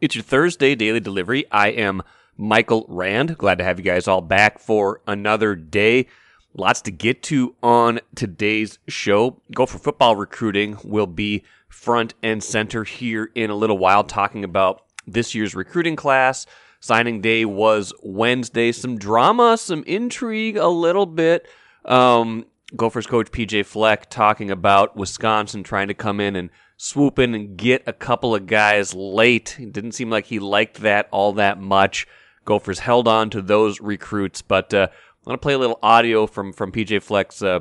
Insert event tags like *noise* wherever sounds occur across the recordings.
It's your Thursday daily delivery. I am Michael Rand. Glad to have you guys all back for another day. Lots to get to on today's show. Gopher football recruiting will be front and center here in a little while, talking about this year's recruiting class. Signing day was Wednesday. Some drama, some intrigue, a little bit. Um, Gophers coach PJ Fleck talking about Wisconsin trying to come in and swoop in and get a couple of guys late. It didn't seem like he liked that all that much. Gophers held on to those recruits, but uh, I want to play a little audio from from PJ Fleck's uh,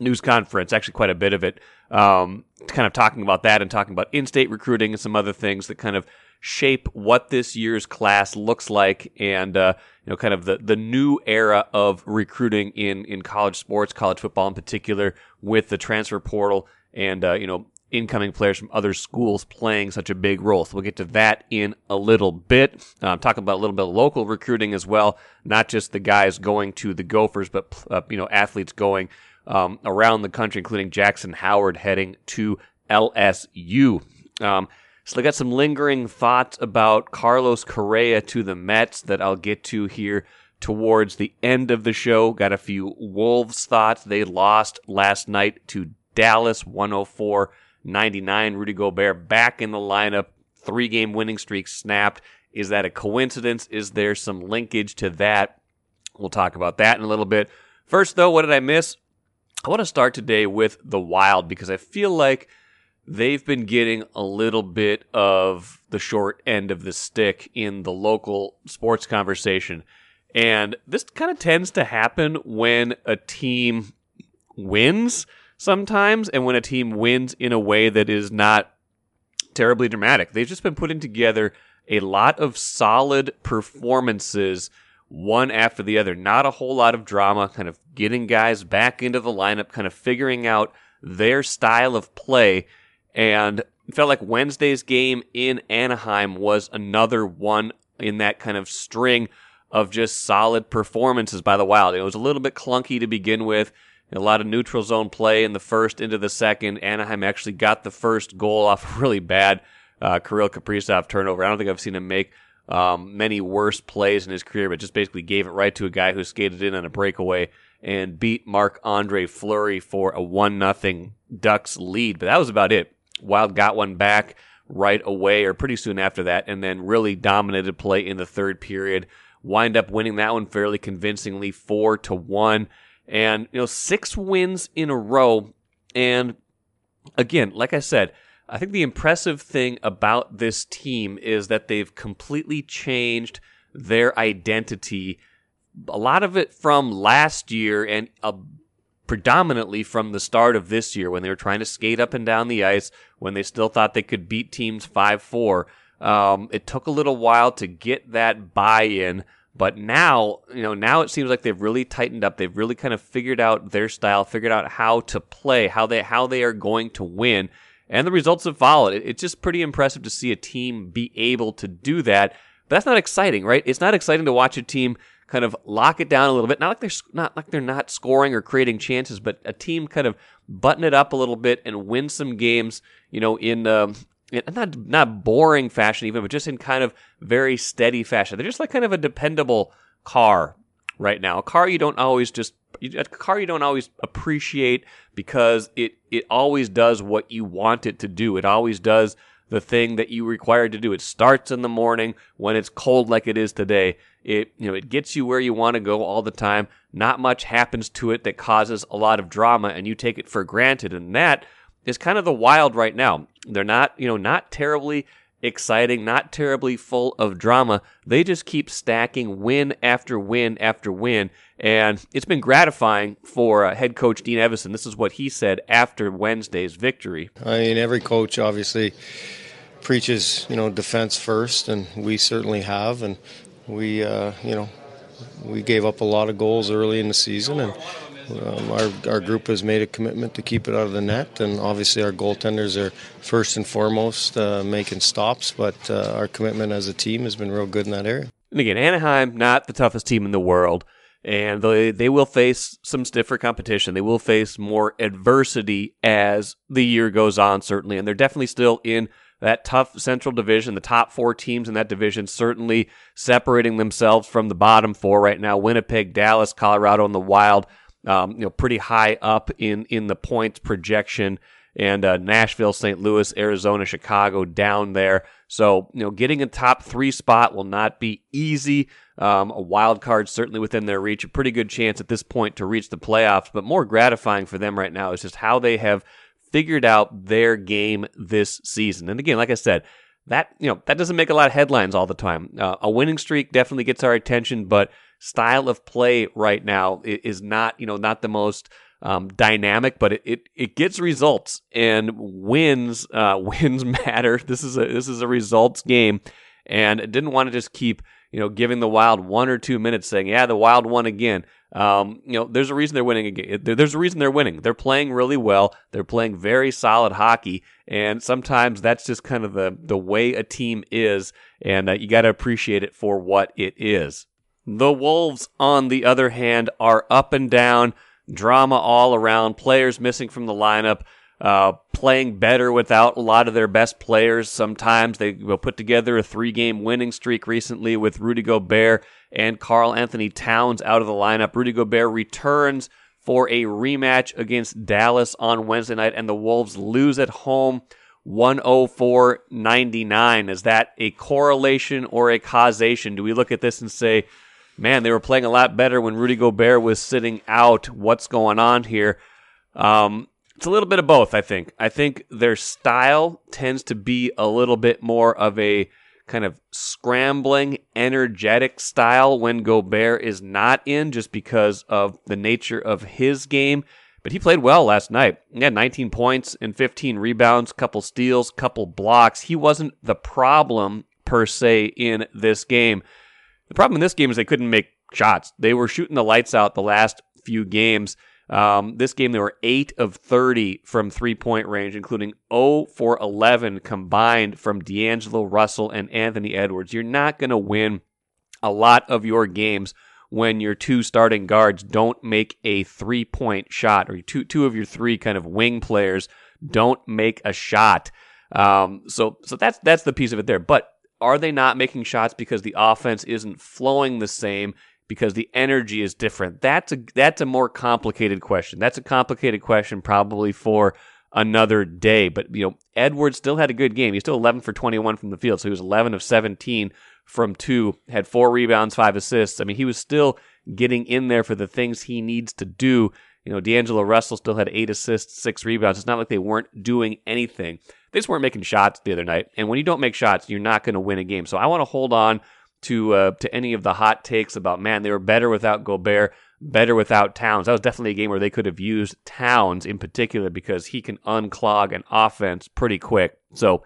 news conference. Actually, quite a bit of it, um, kind of talking about that and talking about in-state recruiting and some other things that kind of shape what this year's class looks like and uh, you know kind of the the new era of recruiting in in college sports college football in particular with the transfer portal and uh, you know incoming players from other schools playing such a big role. So we'll get to that in a little bit. Um, talking about a little bit of local recruiting as well, not just the guys going to the Gophers, but uh, you know athletes going um, around the country, including Jaxon Howard heading to LSU. Um, so I got some lingering thoughts about Carlos Correa to the Mets that I'll get to here towards the end of the show. Got a few Wolves thoughts. They lost last night to Dallas 104 99. Rudy Gobert back in the lineup. Three game winning streak snapped. Is that a coincidence? Is there some linkage to that? We'll talk about that in a little bit. First, though, what did I miss? I want to start today with the Wild because I feel like they've been getting a little bit of the short end of the stick in the local sports conversation. And this kind of tends to happen when a team wins sometimes, and when a team wins in a way that is not terribly dramatic. They've just been putting together a lot of solid performances, one after the other. Not a whole lot of drama, kind of getting guys back into the lineup, kind of figuring out their style of play. And felt like Wednesday's game in Anaheim was another one in that kind of string of just solid performances by the Wild. It was a little bit clunky to begin with a lot of neutral zone play in the first into the second. Anaheim actually got the first goal off a really bad uh, Kirill Kaprizov turnover. I don't think I've seen him make um, many worse plays in his career, but just basically gave it right to a guy who skated in on a breakaway and beat Marc Andre Fleury for a one nothing Ducks lead. But that was about it. Wild got one back right away or pretty soon after that, and then really dominated play in the third period. Wind up winning that one fairly convincingly, four to one and you know six wins in a row. And again, like I said, I think the impressive thing about this team is that they've completely changed their identity. A lot of it from last year and uh, predominantly from the start of this year when they were trying to skate up and down the ice, when they still thought they could beat teams 5 4. Um, it took a little while to get that buy in. But now, you know, now it seems like they've really tightened up. They've really kind of figured out their style, figured out how to play, how they how they are going to win, and the results have followed. It's just pretty impressive to see a team be able to do that. But that's not exciting, right? It's not exciting to watch a team kind of lock it down a little bit. Not like they're not like they're not scoring or creating chances, but a team kind of button it up a little bit and win some games. You know, in um, not not boring fashion even, but just in kind of very steady fashion. They're just like kind of a dependable car right now. A car you don't always just a car you don't always appreciate because it it always does what you want it to do. It always does the thing that you require to do. It starts in the morning when it's cold like it is today. It you know it gets you where you want to go all the time. Not much happens to it that causes a lot of drama and you take it for granted and that is kind of the wild right now. They're not, you know, not terribly exciting, not terribly full of drama. They just keep stacking win after win after win. And it's been gratifying for uh, head coach Dean Evason. This is what he said after Wednesday's victory. I mean, every coach obviously preaches, you know, defense first, and we certainly have. And we, uh, you know, we gave up a lot of goals early in the season, and um, our, our group has made a commitment to keep it out of the net, and obviously our goaltenders are first and foremost uh, making stops. But uh, our commitment as a team has been real good in that area. And again, Anaheim, not the toughest team in the world, and they they will face some stiffer competition. They will face more adversity as the year goes on, certainly, and they're definitely still in that tough Central Division. The top four teams in that division certainly separating themselves from the bottom four right now. Winnipeg, Dallas, Colorado, and the Wild, um, you know, pretty high up in in the points projection. And uh, Nashville, St. Louis, Arizona, Chicago down there. So you know, getting a top three spot will not be easy. Um, a wild card certainly within their reach. A pretty good chance at this point to reach the playoffs. But more gratifying for them right now is just how they have figured out their game this season. And again, like I said, that you know that doesn't make a lot of headlines all the time. Uh, a winning streak definitely gets our attention, but style of play right now is not you know not the most um, dynamic, but it, it, it gets results and wins uh, *laughs* wins matter. This is a this is a results game, and didn't want to just keep you know giving the Wild one or two minutes saying yeah the Wild won again. Um, you know, there's a reason they're winning. Again. There's a reason they're winning. They're playing really well. They're playing very solid hockey, and sometimes that's just kind of the the way a team is, and uh, you got to appreciate it for what it is. The Wolves, on the other hand, are up and down, drama all around. Players missing from the lineup. Uh, playing better without a lot of their best players. Sometimes they will put together a three game winning streak recently with Rudy Gobert and Karl-Anthony Towns out of the lineup. Rudy Gobert returns for a rematch against Dallas on Wednesday night, and the Wolves lose at home 104 99. Is that a correlation or a causation? Do we look at this and say, man, they were playing a lot better when Rudy Gobert was sitting out? What's going on here? Um, it's a little bit of both, I think. I think their style tends to be a little bit more of a kind of scrambling, energetic style when Gobert is not in, just because of the nature of his game. But he played well last night. He had 19 points and 15 rebounds, couple steals, couple blocks. He wasn't the problem per se in this game. The problem in this game is they couldn't make shots. They were shooting the lights out the last few games. Um, this game, they were 8 of 30 from three point range, including 0 for 11 combined from D'Angelo Russell and Anthony Edwards. You're not going to win a lot of your games when your two starting guards don't make a three point shot, or two, two of your three kind of wing players don't make a shot. Um, so, so that's, that's the piece of it there. But are they not making shots because the offense isn't flowing the same? because the energy is different. That's a that's a more complicated question. That's a complicated question probably for another day. But you know, Edwards still had a good game. He's still 11 for 21 from the field, so he was 11 of 17 from two, had four rebounds, five assists. I mean, he was still getting in there for the things he needs to do. You know, D'Angelo Russell still had eight assists, six rebounds. It's not like they weren't doing anything. They just weren't making shots the other night. And when you don't make shots, you're not going to win a game. So I want to hold on to uh, to any of the hot takes about man they were better without Gobert, better without Towns. That was definitely a game where they could have used Towns in particular because he can unclog an offense pretty quick. So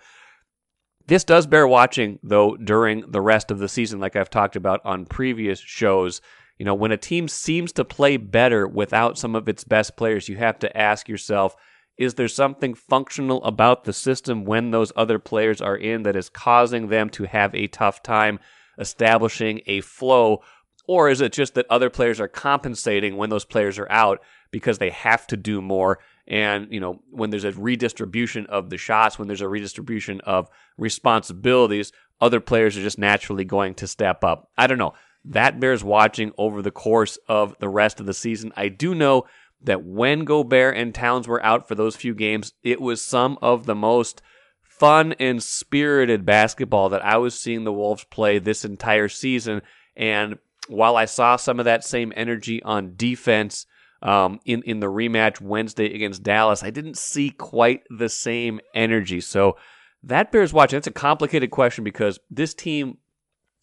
this does bear watching though during the rest of the season, like I've talked about on previous shows. You know, when a team seems to play better without some of its best players, you have to ask yourself, is there something functional about the system when those other players are in that is causing them to have a tough time establishing a flow? Or is it just that other players are compensating when those players are out because they have to do more? And, you know, when there's a redistribution of the shots, when there's a redistribution of responsibilities, other players are just naturally going to step up. I don't know. That bears watching over the course of the rest of the season. I do know that when Gobert and Towns were out for those few games, it was some of the most fun and spirited basketball that I was seeing the Wolves play this entire season. And while I saw some of that same energy on defense um, in in the rematch Wednesday against Dallas, I didn't see quite the same energy. So that bears watching. That's a complicated question because this team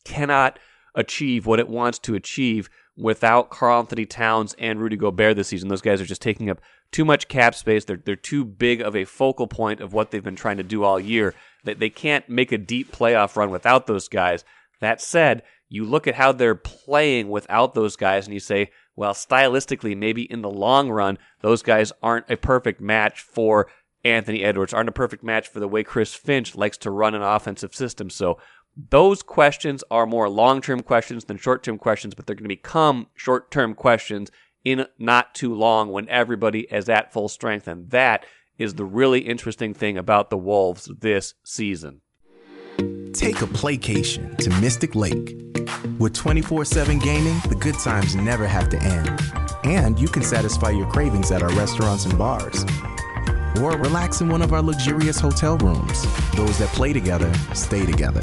cannot achieve what it wants to achieve without Karl-Anthony Towns and Rudy Gobert this season. Those guys are just taking up too much cap space. They're they're too big of a focal point of what they've been trying to do all year. That they can't make a deep playoff run without those guys. That said, you look at how they're playing without those guys and you say, well, stylistically, maybe in the long run, those guys aren't a perfect match for Anthony Edwards, aren't a perfect match for the way Chris Finch likes to run an offensive system. So those questions are more long term questions than short term questions, but they're going to become short term questions in not too long when everybody is at full strength. And that is the really interesting thing about the Wolves this season. Take a playcation to Mystic Lake. With 24 7 gaming, the good times never have to end. And you can satisfy your cravings at our restaurants and bars. Or relax in one of our luxurious hotel rooms. Those that play together stay together.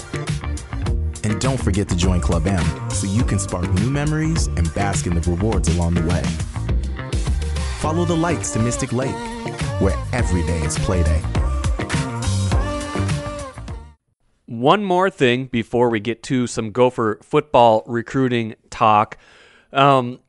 And don't forget to join Club M so you can spark new memories and bask in the rewards along the way. Follow the lights to Mystic Lake, where every day is playday. One more thing before we get to some Gopher football recruiting talk. Um,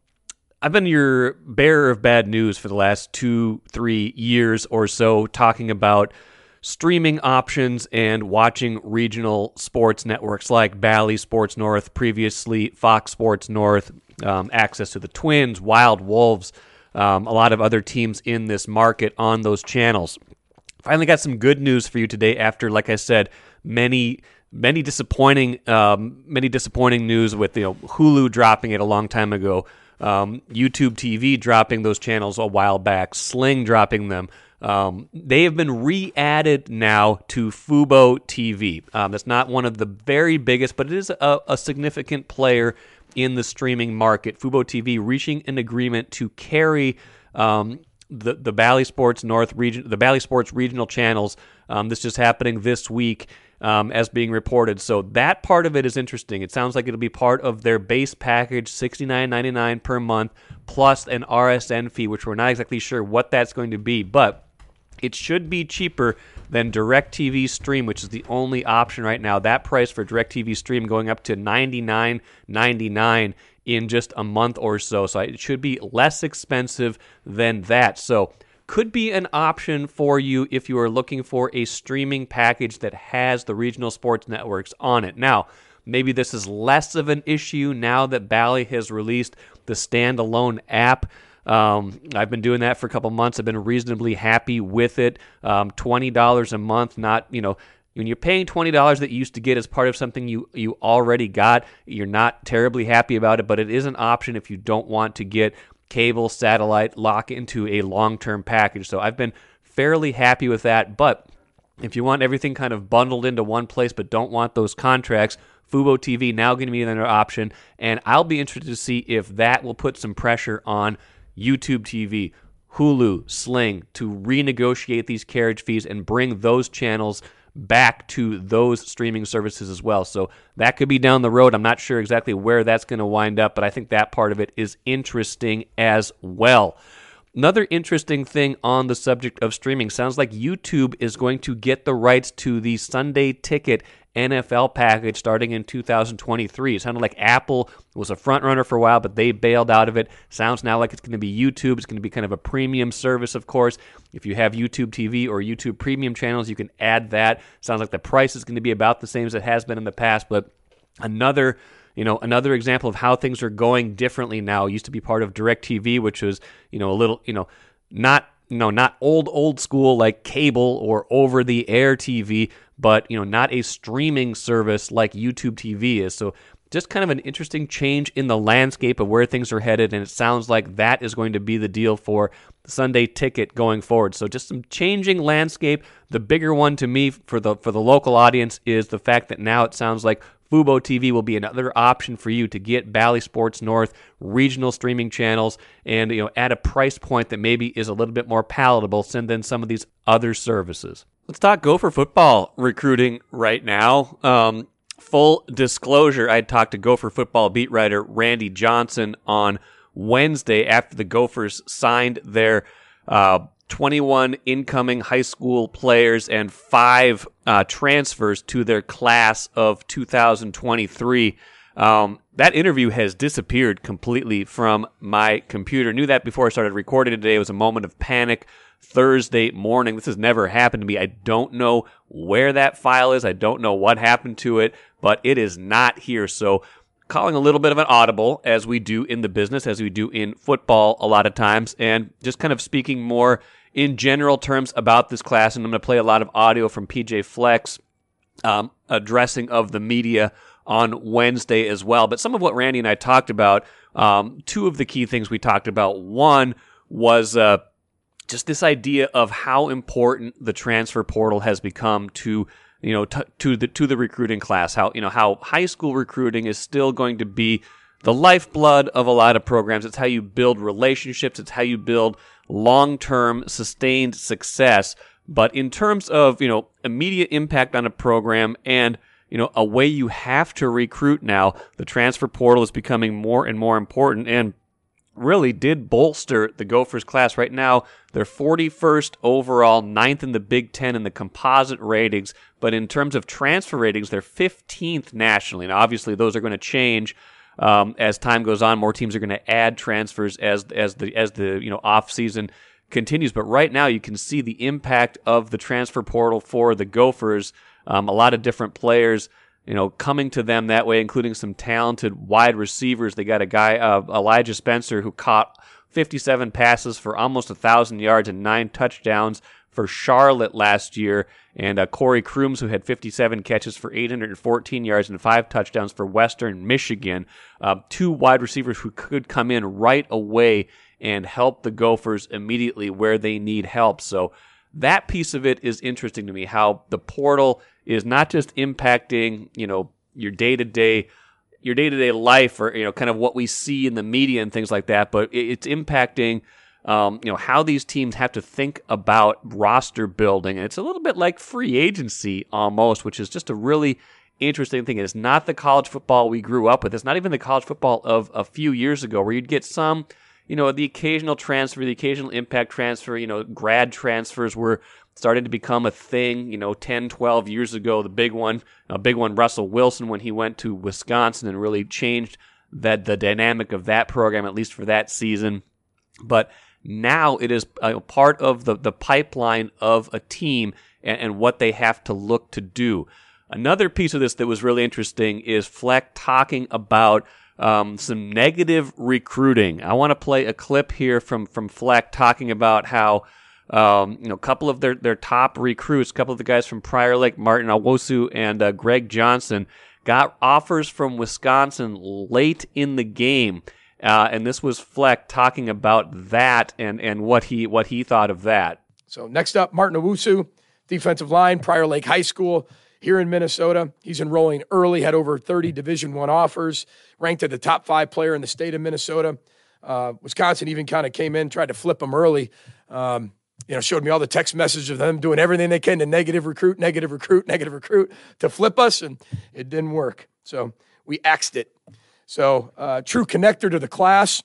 I've been your bearer of bad news for the last two, three years or so, talking about streaming options and watching regional sports networks like Bally Sports North, previously Fox Sports North, um, access to the Twins, Wild Wolves, um, a lot of other teams in this market on those channels. Finally, got some good news for you today after, like I said, many many disappointing um, many disappointing news with you know Hulu dropping it a long time ago, um, YouTube TV dropping those channels a while back, Sling dropping them. Um, they have been re-added now to Fubo TV. Um, that's not one of the very biggest, but it is a, a significant player in the streaming market. Fubo TV reaching an agreement to carry um, the the Bally Sports North region, the Bally Sports regional channels. Um, this is happening this week um, as being reported. So that part of it is interesting. It sounds like it'll be part of their base package, sixty nine ninety nine per month, plus an RSN fee, which we're not exactly sure what that's going to be, but it should be cheaper than DirecTV Stream, which is the only option right now. That price for DirecTV Stream going up to ninety nine ninety nine in just a month or so. So it should be less expensive than that. So could be an option for you if you are looking for a streaming package that has the regional sports networks on it. Now, maybe this is less of an issue now that Bally has released the standalone app. Um, I've been doing that for a couple months. I've been reasonably happy with it. Um, Twenty dollars a month, not you know when you're paying twenty dollars that you used to get as part of something you you already got, you're not terribly happy about it. But it is an option if you don't want to get cable, satellite, lock into a long term package. So I've been fairly happy with that. But if you want everything kind of bundled into one place but don't want those contracts, Fubo TV now going to be another option. And I'll be interested to see if that will put some pressure on YouTube TV, Hulu, Sling to renegotiate these carriage fees and bring those channels back to those streaming services as well. So that could be down the road. I'm not sure exactly where that's going to wind up, but I think that part of it is interesting as well. Another interesting thing on the subject of streaming sounds like YouTube is going to get the rights to the Sunday ticket NFL package starting in 2023. It sounded like Apple was a front runner for a while, but they bailed out of it. Sounds now like it's going to be YouTube. It's going to be kind of a premium service, of course. If you have YouTube TV or YouTube premium channels, you can add that. Sounds like the price is going to be about the same as it has been in the past, but another you know another example of how things are going differently now used to be part of DirecTV which was you know a little you know not know not old old school like cable or over the air TV but you know not a streaming service like YouTube TV is. So just kind of an interesting change in the landscape of where things are headed, and it sounds like that is going to be the deal for Sunday ticket going forward. So just some changing landscape. The bigger one to me for the for the local audience is the fact that now it sounds like Fubo TV will be another option for you to get Bally Sports North regional streaming channels and you know at a price point that maybe is a little bit more palatable than some of these other services. Let's talk Gopher football recruiting right now. Um, full disclosure, I talked to Gopher football beat writer Randy Johnson on Wednesday after the Gophers signed their uh, 21 incoming high school players and five uh, transfers to their class of 2023. Um, that interview has disappeared completely from my computer. Knew that before I started recording today. It was a moment of panic Thursday morning. This has never happened to me. I don't know where that file is. I don't know what happened to it, but it is not here. So, calling a little bit of an audible as we do in the business, as we do in football a lot of times, and just kind of speaking more in general terms about this class. And I'm going to play a lot of audio from PJ Fleck's um, addressing of the media on Wednesday as well. But some of what Randy and I talked about, um, two of the key things we talked about. One was uh, just this idea of how important the transfer portal has become to you know t- to the to the recruiting class how you know how high school recruiting is still going to be the lifeblood of a lot of programs it's how you build relationships it's how you build long-term sustained success but in terms of you know immediate impact on a program and you know a way you have to recruit now the transfer portal is becoming more and more important and really did bolster the Gophers class. Right now, they're 41st overall, ninth in the Big Ten in the composite ratings. But in terms of transfer ratings, they're 15th nationally. And obviously, those are going to change um, as time goes on. More teams are going to add transfers as as the as the you know off season continues. But right now, you can see the impact of the transfer portal for the Gophers. Um, a lot of different players you know, coming to them that way, including some talented wide receivers. They got a guy, uh, Elijah Spencer, who caught 57 passes for almost a thousand yards and nine touchdowns for Charlotte last year, and uh, Corey Crooms, who had 57 catches for 814 yards and five touchdowns for Western Michigan. Uh, two wide receivers who could come in right away and help the Gophers immediately where they need help. So that piece of it is interesting to me. How the portal is not just impacting, you know, your day to day your day to day life or you know kind of what we see in the media and things like that, but it's impacting um, you know how these teams have to think about roster building, and it's a little bit like free agency almost, which is just a really interesting thing. It's not the college football we grew up with. It's not even the college football of a few years ago, where you'd get some, you know, the occasional transfer, the occasional impact transfer. You know, grad transfers were starting to become a thing, you know, 10, 12 years ago. The big one, a big one, Russell Wilson, when he went to Wisconsin and really changed that the dynamic of that program, at least for that season. But now it is a part of the, the pipeline of a team and, and what they have to look to do. Another piece of this that was really interesting is Fleck talking about um, some negative recruiting. I want to play a clip here from from Fleck talking about how um, you know, a couple of their, their top recruits, a couple of the guys from Prior Lake, Martin Owusu and uh, Greg Johnson, got offers from Wisconsin late in the game. Uh, and this was Fleck talking about that and, and what he what he thought of that. So next up, Martin Owusu, defensive line, Prior Lake High School here in Minnesota. He's enrolling early, had over 30 Division One offers, ranked at the top five player in the state of Minnesota. Uh, Wisconsin even kind of came in, tried to flip him early. Um, you know, showed me all the text messages of them doing everything they can to negative recruit, negative recruit, negative recruit to flip us, and it didn't work. So we axed it. So uh, true connector to the class.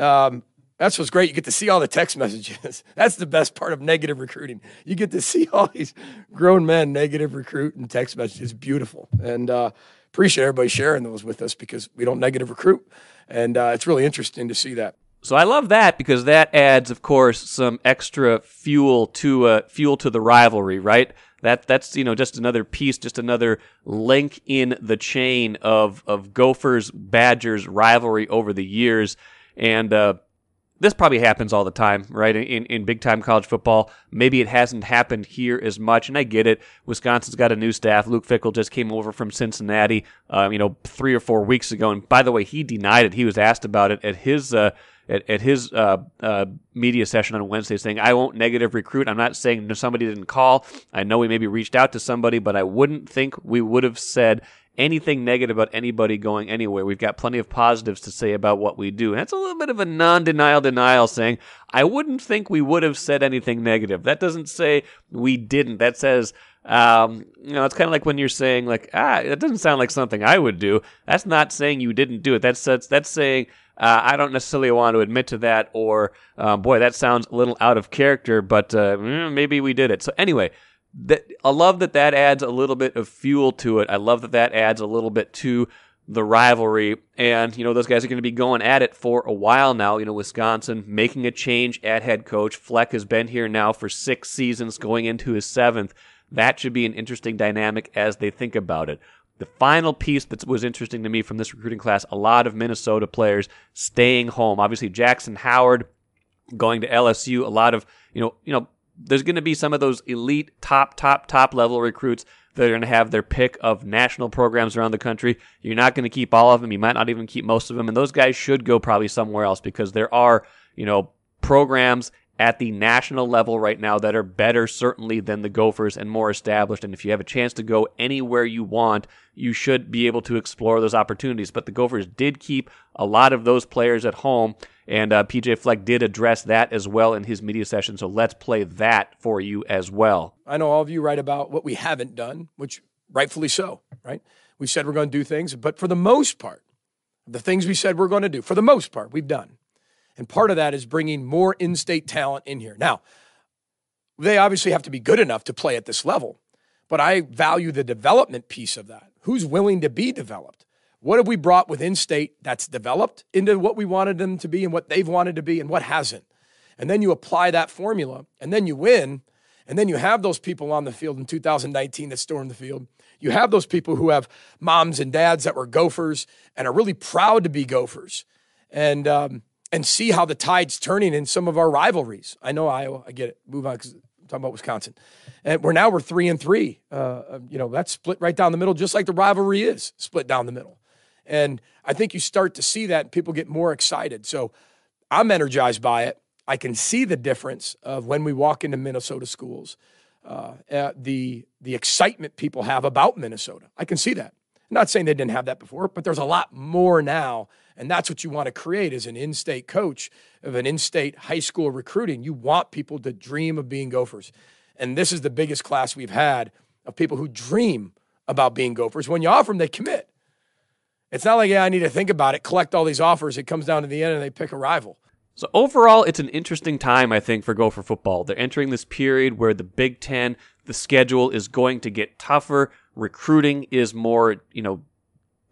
Um, that's what's great. You get to see all the text messages. *laughs* That's the best part of negative recruiting. You get to see all these grown men negative recruit and text messages. Beautiful. And uh, appreciate everybody sharing those with us because we don't negative recruit. And uh, it's really interesting to see that. So I love that because that adds, of course, some extra fuel to uh, fuel to the rivalry, right? That that's you know just another piece, just another link in the chain of of Gophers Badgers rivalry over the years, and uh, this probably happens all the time, right? In in big time college football, maybe it hasn't happened here as much, and I get it. Wisconsin's got a new staff. Luke Fickell just came over from Cincinnati, uh, you know, three or four weeks ago, and by the way, he denied it. He was asked about it at his. Uh, at, at his uh, uh, media session on Wednesday saying, I won't negative recruit. I'm not saying somebody didn't call. I know we maybe reached out to somebody, but I wouldn't think we would have said anything negative about anybody going anywhere. We've got plenty of positives to say about what we do. And that's a little bit of a non denial denial saying, I wouldn't think we would have said anything negative. That doesn't say we didn't. That says, um, you know, it's kind of like when you're saying like, ah, it doesn't sound like something I would do. That's not saying you didn't do it. That's that's, that's saying uh, I don't necessarily want to admit to that, or uh, boy, that sounds a little out of character, but uh, mm, maybe we did it. So anyway, that I love that that adds a little bit of fuel to it. I love that that adds a little bit to the rivalry. And, you know, those guys are going to be going at it for a while now. You know, Wisconsin making a change at head coach. Fleck has been here now for six seasons, going into his seventh. That should be an interesting dynamic as they think about it. The final piece that was interesting to me from this recruiting class, a lot of Minnesota players staying home. Obviously, Jaxon Howard going to LSU. A lot of, you know, you know, there's going to be some of those elite top, top, top level recruits that are going to have their pick of national programs around the country. You're not going to keep all of them. You might not even keep most of them. And those guys should go probably somewhere else because there are, you know, programs at the national level right now that are better, certainly, than the Gophers and more established. And if you have a chance to go anywhere you want, you should be able to explore those opportunities. But the Gophers did keep a lot of those players at home, and uh, PJ Fleck did address that as well in his media session. So let's play that for you as well. I know all of you write about what we haven't done, which rightfully so, right? We said we're going to do things, but for the most part, the things we said we're going to do, for the most part, we've done. And part of that is bringing more in state talent in here. Now, they obviously have to be good enough to play at this level, but I value the development piece of that. Who's willing to be developed? What have we brought within state that's developed into what we wanted them to be and what they've wanted to be and what hasn't? And then you apply that formula and then you win. And then you have those people on the field in 2019 that stormed the field. You have those people who have moms and dads that were gophers and are really proud to be gophers. And um, and see how the tide's turning in some of our rivalries. I know Iowa. I get it. Move on because talking about Wisconsin. And we're now we're three and three. Uh, um, you know that's split right down the middle, just like the rivalry is split down the middle. And I think you start to see that, and people get more excited. So I'm energized by it. I can see the difference of when we walk into Minnesota schools, uh, the the excitement people have about Minnesota. I can see that. I'm not saying they didn't have that before, but there's a lot more now and that's what you want to create as an in state coach of an in state high school recruiting. You want people to dream of being Gophers. And this is the biggest class we've had of people who dream about being Gophers. When you offer them, they commit. It's not like, yeah, I need to think about it, collect all these offers. It comes down to the end and they pick a rival. So overall, it's an interesting time, I think, for Gopher football. They're entering this period where the Big Ten, the schedule is going to get tougher. Recruiting is more, you know,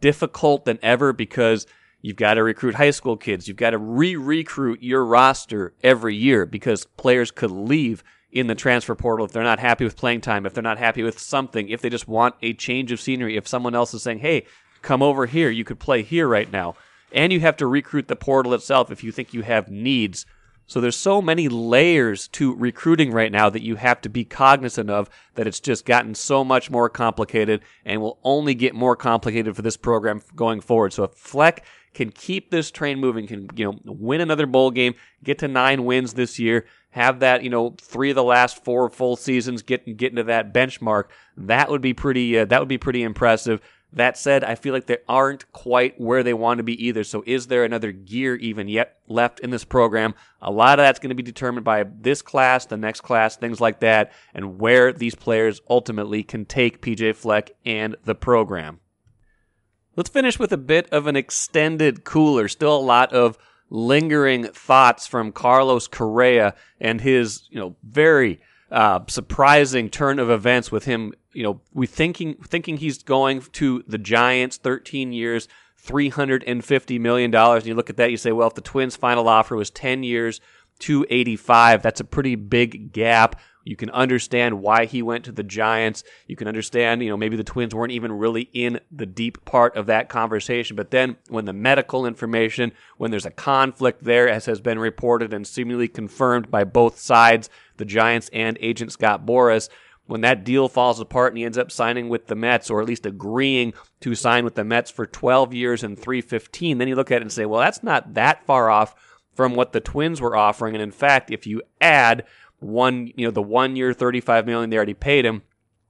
difficult than ever because You've got to recruit high school kids. You've got to re-recruit your roster every year because players could leave in the transfer portal if they're not happy with playing time, if they're not happy with something, if they just want a change of scenery, if someone else is saying, "Hey, come over here, you could play here right now." And you have to recruit the portal itself if you think you have needs. So there's so many layers to recruiting right now that you have to be cognizant of that it's just gotten so much more complicated and will only get more complicated for this program going forward. So if Fleck can keep this train moving, can you know win another bowl game, get to nine wins this year, have that you know three of the last four full seasons get get into that benchmark. That would be pretty. Uh, that would be pretty impressive. That said, I feel like they aren't quite where they want to be either. So, is there another gear even yet left in this program? A lot of that's going to be determined by this class, the next class, things like that, and where these players ultimately can take PJ Fleck and the program. Let's finish with a bit of an extended cooler. Still a lot of lingering thoughts from Carlos Correa and his, you know, very uh, surprising turn of events with him. You know, we thinking thinking he's going to the Giants, 13 years, 350 million dollars. And you look at that, you say, well, if the Twins' final offer was 10 years, 285, that's a pretty big gap. You can understand why he went to the Giants. You can understand, you know, maybe the Twins weren't even really in the deep part of that conversation. But then when the medical information, when there's a conflict there, as has been reported and seemingly confirmed by both sides, the Giants and agent Scott Boras, when that deal falls apart and he ends up signing with the Mets, or at least agreeing to sign with the Mets for 12 years and 315, then you look at it and say, well, that's not that far off from what the Twins were offering. And in fact, if you add one, you know, the one year 35 million they already paid him.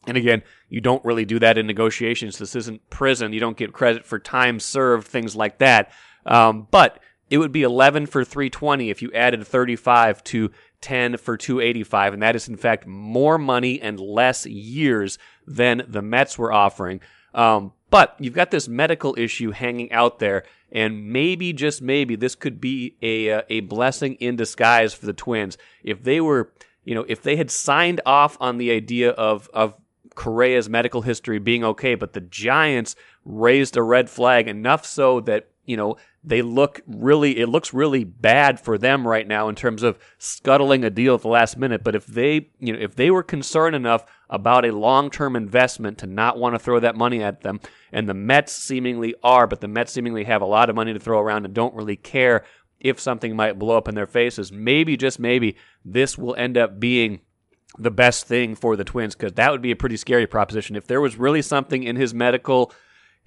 And again, you don't really do that in negotiations. This isn't prison. You don't get credit for time served, things like that. Um, but it would be 11 for 320 if you added 35 to 10 for 285. And that is, in fact, more money and less years than the Mets were offering. Um, but you've got this medical issue hanging out there, and maybe, just maybe, this could be a uh, a blessing in disguise for the Twins if they were, you know, if they had signed off on the idea of of Correa's medical history being okay, but the Giants raised a red flag enough so that you know they look really it looks really bad for them right now in terms of scuttling a deal at the last minute. But if they you know if they were concerned enough about a long-term investment to not want to throw that money at them and the Mets seemingly are but the Mets seemingly have a lot of money to throw around and don't really care if something might blow up in their faces maybe just maybe this will end up being the best thing for the Twins because that would be a pretty scary proposition. If there was really something in his medical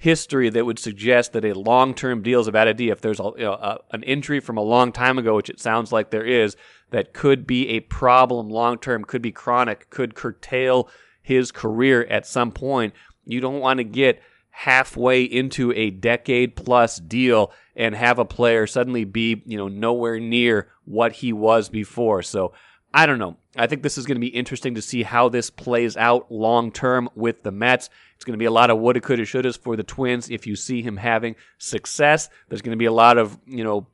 history that would suggest that a long-term deal is a bad idea. If there's a, you know, a, an injury from a long time ago, which it sounds like there is, that could be a problem long-term, could be chronic, could curtail his career at some point. You don't want to get halfway into a decade plus deal and have a player suddenly be, you know, nowhere near what he was before. So I don't know. I think this is going to be interesting to see how this plays out long term with the Mets. It's going to be a lot of woulda, coulda, shouldas for the Twins if you see him having success. There's going to be a lot of, you know,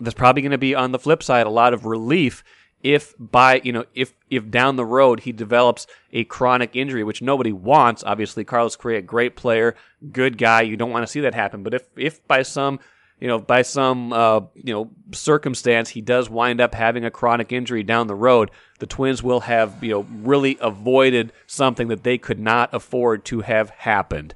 there's probably going to be on the flip side a lot of relief if by you know if if down the road he develops a chronic injury which nobody wants obviously carlos correa great player good guy you don't want to see that happen but if if by some you know by some uh, you know circumstance he does wind up having a chronic injury down the road. The twins will have you know really avoided something that they could not afford to have happened.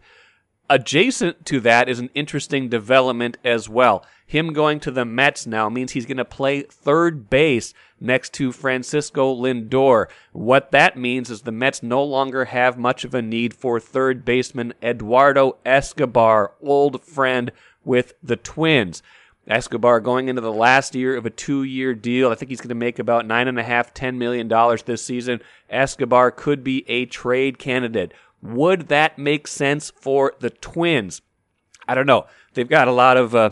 Adjacent to that is an interesting development as well. Him going to the Mets now means he's going to play third base next to Francisco Lindor. What that means is the Mets no longer have much of a need for third baseman Eduardo Escobar, old friend with the Twins. Escobar going into the last year of a two-year deal. I think he's going to make about nine and a half, ten million dollars this season. Escobar could be a trade candidate. Would that make sense for the Twins? I don't know. They've got a lot of uh,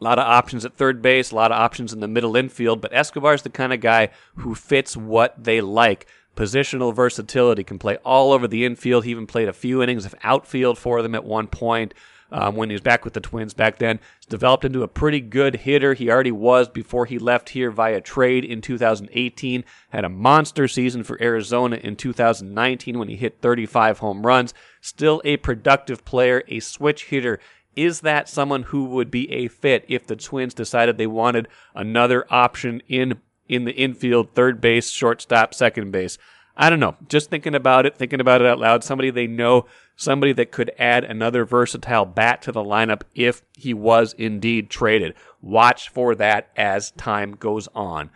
a lot of options at third base, a lot of options in the middle infield, but Escobar's the kind of guy who fits what they like. Positional versatility, can play all over the infield. He even played a few innings of outfield for them at one point um, when he was back with the Twins back then. He's developed into a pretty good hitter. He already was before he left here via trade in 2018. Had a monster season for Arizona in 2019 when he hit 35 home runs. Still a productive player, a switch hitter is that someone who would be a fit if the Twins decided they wanted another option in in the infield, third base, shortstop, second base? I don't know. Just thinking about it, thinking about it out loud, somebody they know, somebody that could add another versatile bat to the lineup if he was indeed traded. Watch for that as time goes on.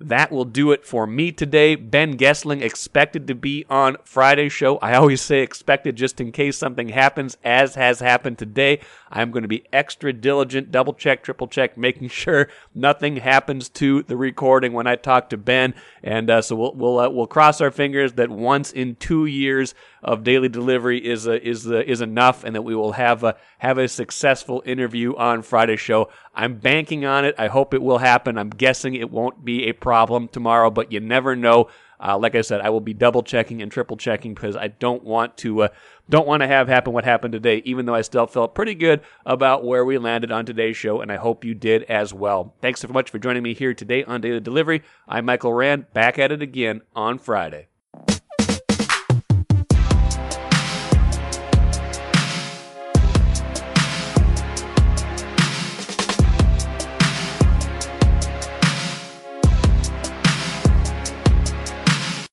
That will do it for me today. Ben Goessling expected to be on Friday's show. I always say expected just in case something happens, as has happened today. I'm going to be extra diligent, double check, triple check, making *laughs* sure nothing happens to the recording when I talk to Ben. And uh, so we'll we'll uh, we'll cross our fingers that once in two years of daily delivery is uh, is uh, is enough, and that we will have a have a successful interview on Friday's show. I'm banking on it. I hope it will happen. I'm guessing it won't be a problem tomorrow, but you never know. Uh, like I said, I will be double checking and triple checking because I don't want to uh, don't want to have happen what happened today. Even though I still felt pretty good about where we landed on today's show, and I hope you did as well. Thanks so much for joining me here today on Daily Delivery. I'm Michael Rand, back at it again on Friday.